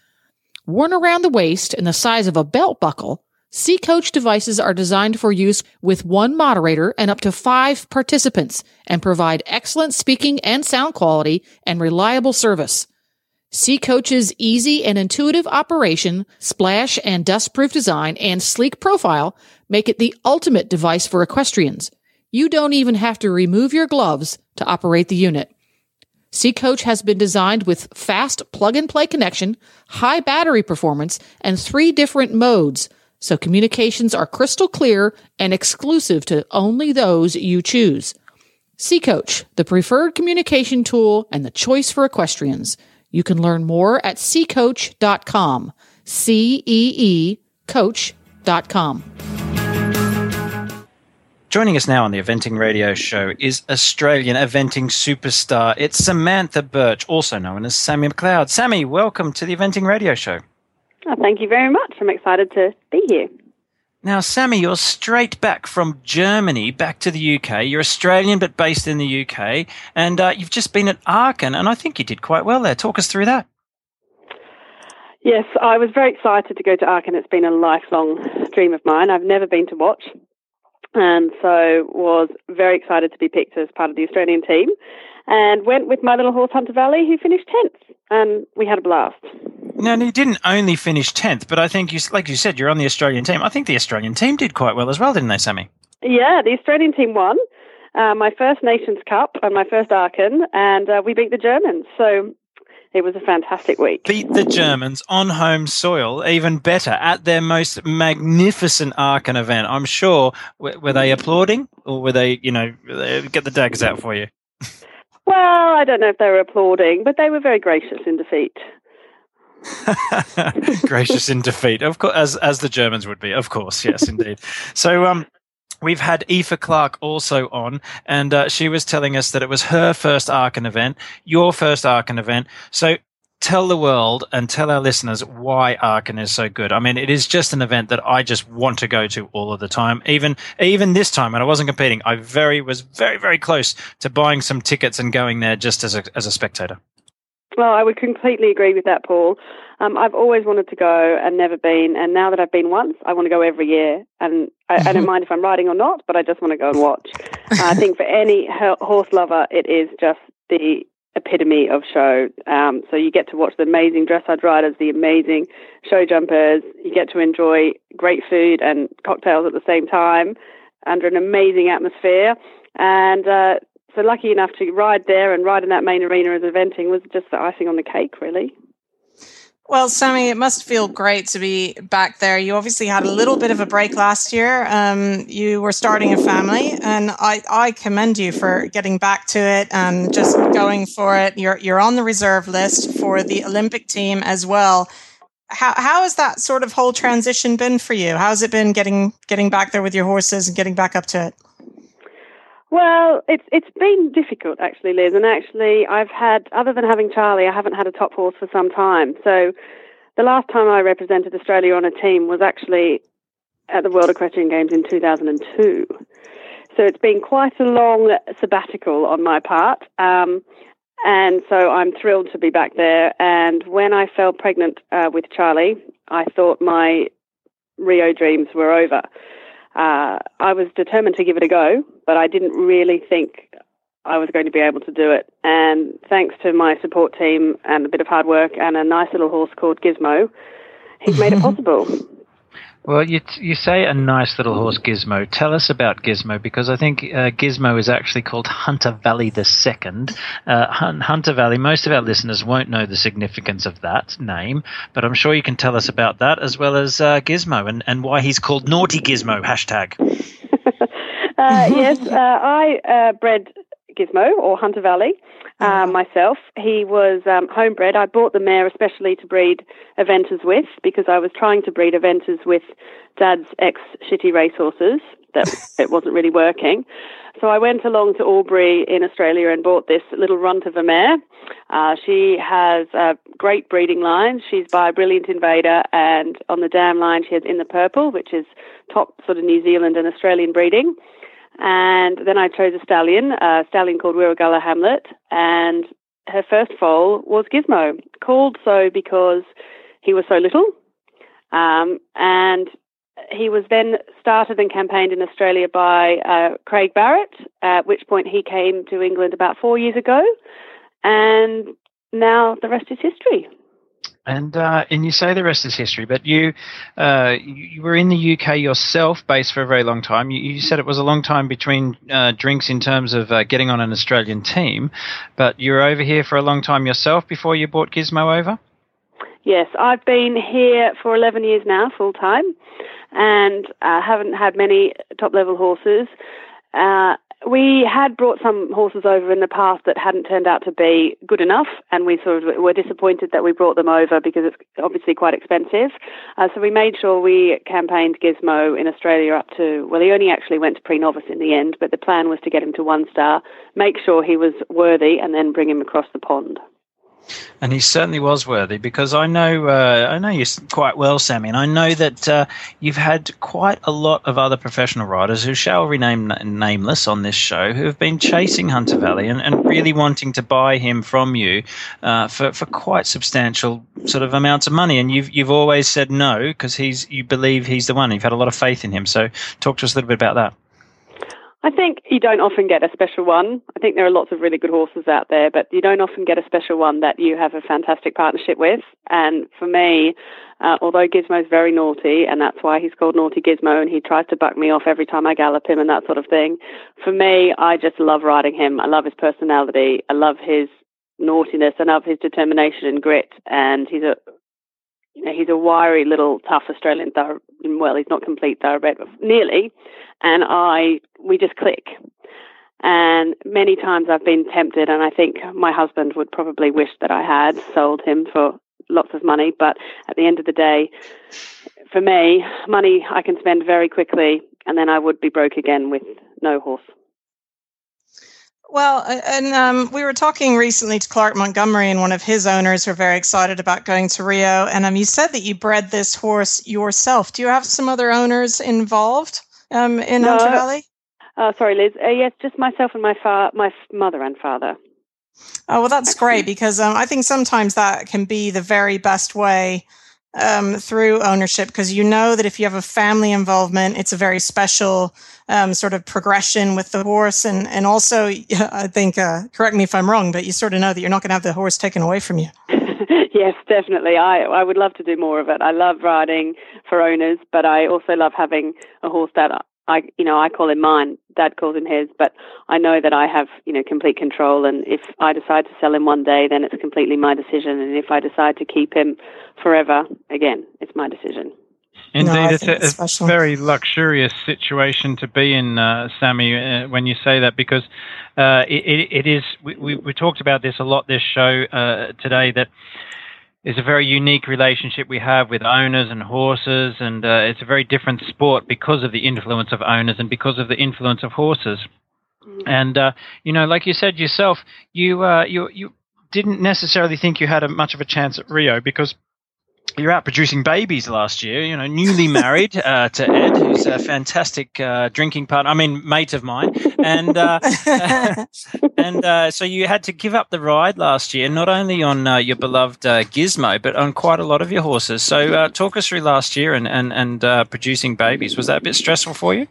Worn around the waist and the size of a belt buckle, CeeCoach devices are designed for use with one moderator and up to five participants and provide excellent speaking and sound quality and reliable service. CeeCoach's easy and intuitive operation, splash and dust-proof design, and sleek profile make it the ultimate device for equestrians. You don't even have to remove your gloves to operate the unit. CeeCoach has been designed with fast plug and play connection, high battery performance, and three different modes, so communications are crystal clear and exclusive to only those you choose. CeeCoach, the preferred communication tool and the choice for equestrians. You can learn more at ceecoach.com. C E E coach.com. Joining us now on the Eventing Radio Show is Australian eventing superstar. It's Samantha Birch, also known as Sammy McLeod. Sammy, welcome to the Eventing Radio Show. Oh, thank you very much. I'm excited to be here. Now, Sammy, you're straight back from Germany back to the UK. You're Australian but based in the UK, and uh, you've just been at Aachen, and I think you did quite well there. Talk us through that. Yes, I was very excited to go to Aachen. It's been a lifelong dream of mine. I've never been to watch, and so was very excited to be picked as part of the Australian team, and went with my little horse Hunter Valley, who finished tenth, and we had a blast. Now, you didn't only finish 10th, but I think, you, like you said, you're on the Australian team. I think the Australian team did quite well as well, didn't they, Sammy? Yeah, the Australian team won. Uh, my first Nations Cup and my first Aachen, and uh, we beat the Germans. So it was a fantastic week. Beat the Germans on home soil, even better, at their most magnificent Aachen event. I'm sure. Were, were they applauding, or were they, you know, get the daggers out for you? Well, I don't know if they were applauding, but they were very gracious in defeat. Gracious in defeat, of course, as as the Germans would be, of course. Yes, indeed. So, um, we've had Aoife Clark also on, and uh, she was telling us that it was her first Aachen event, your first Aachen event. So, tell the world and tell our listeners why Aachen is so good. I mean, it is just an event that I just want to go to all of the time. Even even this time when I wasn't competing, I very was very very close to buying some tickets and going there just as a as a spectator. Well, I would completely agree with that, Paul. Um, I've always wanted to go and never been, and now that I've been once, I want to go every year. And I, I don't mind if I'm riding or not, but I just want to go and watch. Uh, I think for any horse lover, it is just the epitome of show. Um, so you get to watch the amazing dressage riders, the amazing show jumpers. You get to enjoy great food and cocktails at the same time under an amazing atmosphere. And uh, so lucky enough to ride there and ride in that main arena as eventing was just the icing on the cake, really. Well, Sammy, it must feel great to be back there. You obviously had a little bit of a break last year. Um, you were starting a family, and I, I commend you for getting back to it and just going for it. You're you're on the reserve list for the Olympic team as well. How how has that sort of whole transition been for you? How's it been getting getting back there with your horses and getting back up to it? Well, it's it's been difficult actually, Liz, and actually I've had other than having Charlie, I haven't had a top horse for some time. So the last time I represented Australia on a team was actually at the World Equestrian Games in 2002. So it's been quite a long sabbatical on my part. Um, and so I'm thrilled to be back there. And when I fell pregnant uh, with Charlie, I thought my Rio dreams were over uh, I was determined to give it a go, but I didn't really think I was going to be able to do it. And thanks to my support team and a bit of hard work and a nice little horse called Gizmo, he's made it possible. Well, you you say a nice little horse, Gizmo. Tell us about Gizmo because I think uh, Gizmo is actually called Hunter Valley the Second. Uh, Hunter Valley. Most of our listeners won't know the significance of that name, but I'm sure you can tell us about that as well as uh, Gizmo and, and why he's called Naughty Gizmo. Hashtag. Uh, yes, uh, I bred Gizmo or Hunter Valley uh, myself. He was um, homebred. I bought the mare especially to breed eventers with because I was trying to breed eventers with Dad's ex shitty racehorses. That it wasn't really working. So I went along to Albury in Australia and bought this little runt of a mare. Uh, she has a great breeding line. She's by Brilliant Invader, and on the dam line she has In the Purple, which is top sort of New Zealand and Australian breeding. And then I chose a stallion, a stallion called Wirragullah Hamlet, and her first foal was Gizmo, called so because he was so little. Um, and he was then started and campaigned in Australia by uh, Craig Barrett, at which point he came to England about four years ago. And now the rest is history. And uh, and you say the rest is history, but you uh, you were in the UK yourself, based for a very long time. You, you said it was a long time between uh, drinks in terms of uh, getting on an Australian team, but you were over here for a long time yourself before you brought Gizmo over. Yes, I've been here for 11 years now, full time, and uh, haven't had many top level horses. Uh, we had brought some horses over in the past that hadn't turned out to be good enough, and we sort of were disappointed that we brought them over because it's obviously quite expensive. Uh, so we made sure we campaigned Gizmo in Australia up to, well, he only actually went to pre novice in the end, but the plan was to get him to one star, make sure he was worthy, and then bring him across the pond. And he certainly was worthy because I know uh, I know you quite well, Sammy, and I know that uh, you've had quite a lot of other professional riders who shall remain nameless on this show who have been chasing Hunter Valley and, and really wanting to buy him from you uh, for for quite substantial sort of amounts of money, and you've you've always said no because he's you believe he's the one. You've had a lot of faith in him. So talk to us a little bit about that. I think you don't often get a special one. I think there are lots of really good horses out there, but you don't often get a special one that you have a fantastic partnership with. And for me, uh, although Gizmo's very naughty, and that's why he's called Naughty Gizmo, and he tries to buck me off every time I gallop him and that sort of thing. For me, I just love riding him. I love his personality. I love his naughtiness. I love his determination and grit. And he's a you know, he's a wiry little tough Australian thorough. Well, he's not complete thoroughbred, but nearly. And I, we just click. And many times I've been tempted, and I think my husband would probably wish that I had sold him for lots of money. But at the end of the day, for me, money I can spend very quickly, and then I would be broke again with no horse. Well, and um, we were talking recently to Clark Montgomery, and one of his owners were very excited about going to Rio. And um, you said that you bred this horse yourself. Do you have some other owners involved um, in no. Hunter Valley? Uh, sorry, Liz. Uh, yes, just myself and my fa- my mother and father. Oh well, that's Actually. great because um, I think sometimes that can be the very best way um, through ownership because you know that if you have a family involvement, it's a very special um, sort of progression with the horse. And, and also, I think, uh, correct me if I'm wrong, but you sort of know that you're not going to have the horse taken away from you. yes, definitely. I, I would love to do more of it. I love riding for owners, but I also love having a horse that I, you know, I call him mine. Dad calls him his, but I know that I have, you know, complete control. And if I decide to sell him one day, then it's completely my decision. And if I decide to keep him forever, again, it's my decision. Indeed, no, it's, a, it's a, very luxurious situation to be in, uh, Sammy, uh, when you say that, because uh, it, it is. We, we, we, talked about this a lot this show uh, today. That is a very unique relationship we have with owners and horses, and uh, it's a very different sport because of the influence of owners and because of the influence of horses. Mm-hmm. And uh, you know, like you said yourself, you you you didn't necessarily think you had a, much of a chance at Rio because you're out producing babies last year. You know, newly married uh, to Ed, who's a fantastic uh, drinking partner. I mean, mate of mine, and uh, and uh, so you had to give up the ride last year, not only on uh, your beloved uh, Gizmo, but on quite a lot of your horses. So, talk us through last year and and and producing babies. Was that a bit stressful for you?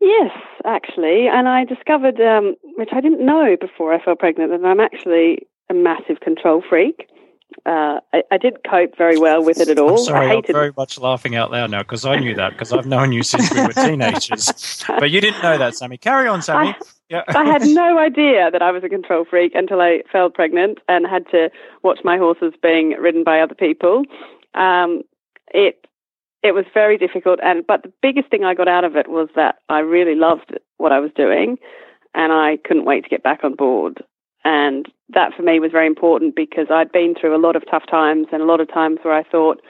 Yes, actually, and I discovered, um, which I didn't know before I fell pregnant, that I'm actually a massive control freak uh, I, I, didn't cope very well with it at all. I'm sorry, I hated I'm very much laughing out loud now because I knew that because I've known you since we were teenagers. but you didn't know that, Sammy. Carry on, Sammy. I, yeah. I had no idea that I was a control freak until I fell pregnant and had to watch my horses being ridden by other people. Um, it it was very difficult, and but the biggest thing I got out of it was that I really loved what I was doing, and I couldn't wait to get back on board. And that for me was very important because I'd been through a lot of tough times and a lot of times where I thought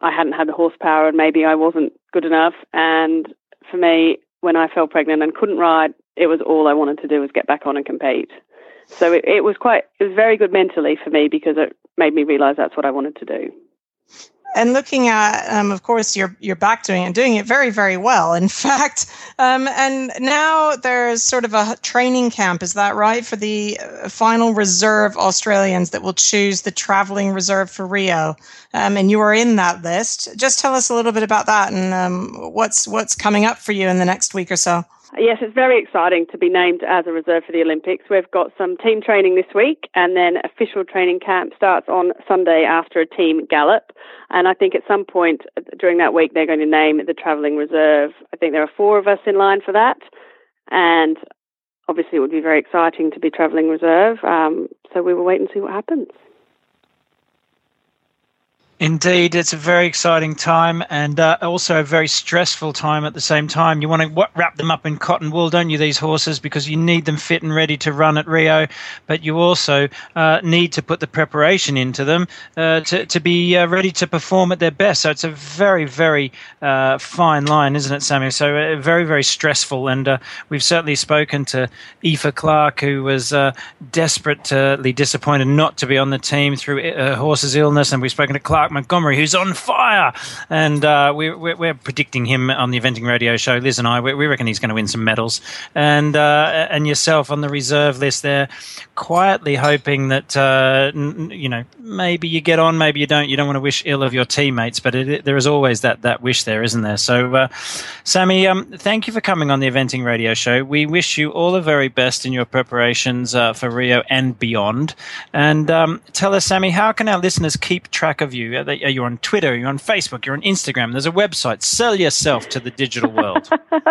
I hadn't had the horsepower and maybe I wasn't good enough. And for me, when I fell pregnant and couldn't ride, it was all I wanted to do was get back on and compete. So it, it was quite, it was very good mentally for me because it made me realize that's what I wanted to do and looking at, um, of course, you're you're back doing it, and doing it very very well. In fact, um, and now there's sort of a training camp. Is that right for the uh, final reserve Australians that will choose the traveling reserve for Rio? Um, and you are in that list. Just tell us a little bit about that and um, what's what's coming up for you in the next week or so. Yes, it's very exciting to be named as a reserve for the Olympics. We've got some team training this week, and then official training camp starts on Sunday after a team gallop. And I think at some point during that week, they're going to name the travelling reserve. I think there are four of us in line for that. And obviously, it would be very exciting to be travelling reserve. Um, so we will wait and see what happens. Indeed, it's a very exciting time and uh, also a very stressful time at the same time. You want to wrap them up in cotton wool, don't you, these horses, because you need them fit and ready to run at Rio, but you also uh, need to put the preparation into them uh, to, to be uh, ready to perform at their best. So it's a very, very uh, fine line, isn't it, Samuel? So uh, very, very stressful. And we've certainly spoken to Aoife Clark, who was desperately disappointed not to be on the team through her horse's illness, and we've spoken to Clark Montgomery, who's on fire, and uh, we're, we're, we're, predicting him on the eventing radio show. Liz and I, we, we reckon he's going to win some medals, and uh, and yourself on the reserve list there, quietly hoping that uh, n- you know maybe you get on, maybe you don't. You don't want to wish ill of your teammates, but it, it, there is always that that wish there, isn't there? So, uh, Sammy, um, thank you for coming on the eventing radio show. We wish you all the very best in your preparations uh, for Rio and beyond. And um, tell us, Sammy, how can our listeners keep track of you? Are, they, are you on Twitter? You're on Facebook? You're on Instagram? There's a website. Sell yourself to the digital world. well,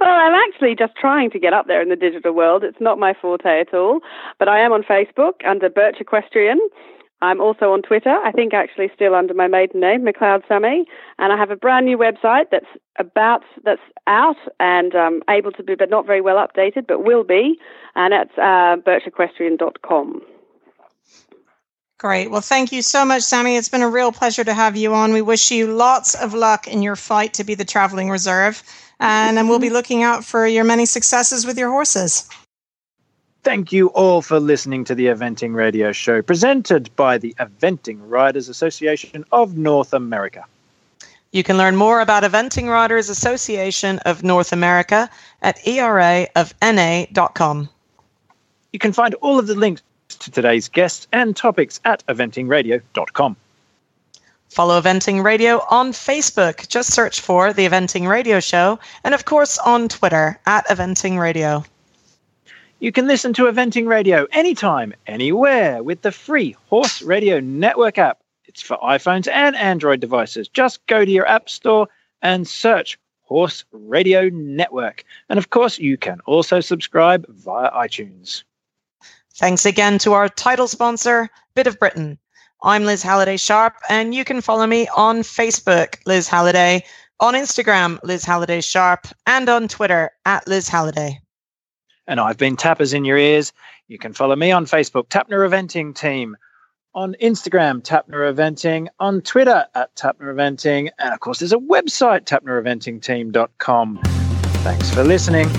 I'm actually just trying to get up there in the digital world. It's not my forte at all, but I am on Facebook under Birch Equestrian. I'm also on Twitter, I think actually still under my maiden name, McLeod Sammy, and I have a brand new website that's about that's out and um, able to be, but not very well updated, but will be, and it's uh, birchequestrian.com. Great. Well, thank you so much, Sammy. It's been a real pleasure to have you on. We wish you lots of luck in your fight to be the traveling reserve. And then we'll be looking out for your many successes with your horses. Thank you all for listening to the Eventing Radio Show, presented by the Eventing Riders Association of North America. You can learn more about Eventing Riders Association of North America at eraofna.com. You can find all of the links to today's guests and topics at eventingradio.com. Follow Eventing Radio on Facebook. Just search for The Eventing Radio Show. And of course, on Twitter at Eventing Radio. You can listen to Eventing Radio anytime, anywhere with the free Horse Radio Network app. It's for iPhones and Android devices. Just go to your App Store and search Horse Radio Network. And of course, you can also subscribe via iTunes. Thanks again to our title sponsor, Bit of Britain. I'm Liz Halliday Sharp, and you can follow me on Facebook, Liz Halliday, on Instagram, Liz Halliday Sharp, and on Twitter, at Liz Halliday. And I've been Tappers in Your Ears. You can follow me on Facebook, Tapner Eventing Team, on Instagram, Tapner Eventing, on Twitter, at Tapner Eventing, and of course, there's a website, tapnereventingteam.com. Thanks for listening.